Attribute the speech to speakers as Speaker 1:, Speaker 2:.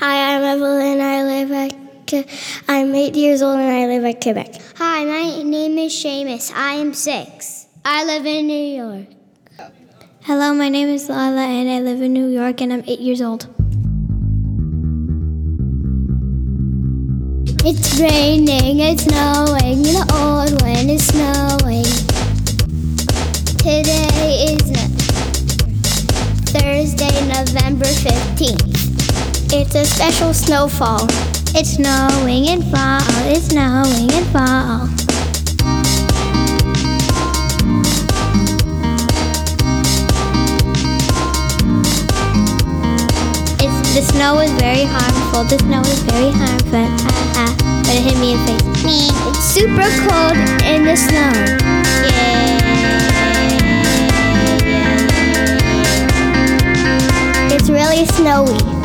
Speaker 1: Hi, I'm Evelyn. I live at. I'm eight years old and I live at Quebec.
Speaker 2: Hi, my name is Seamus. I am six. I live in New York.
Speaker 3: Hello, my name is Lila and I live in New York and I'm eight years old.
Speaker 2: It's raining, it's snowing, the old wind is snowing. Today is Thursday, November 15th.
Speaker 1: It's a special snowfall.
Speaker 3: It's snowing in fall, it's snowing in fall. It's, the snow is very harmful. The snow is very harmful. But it hit me in the face. Me.
Speaker 2: It's super cold in the snow.
Speaker 1: It's really snowy.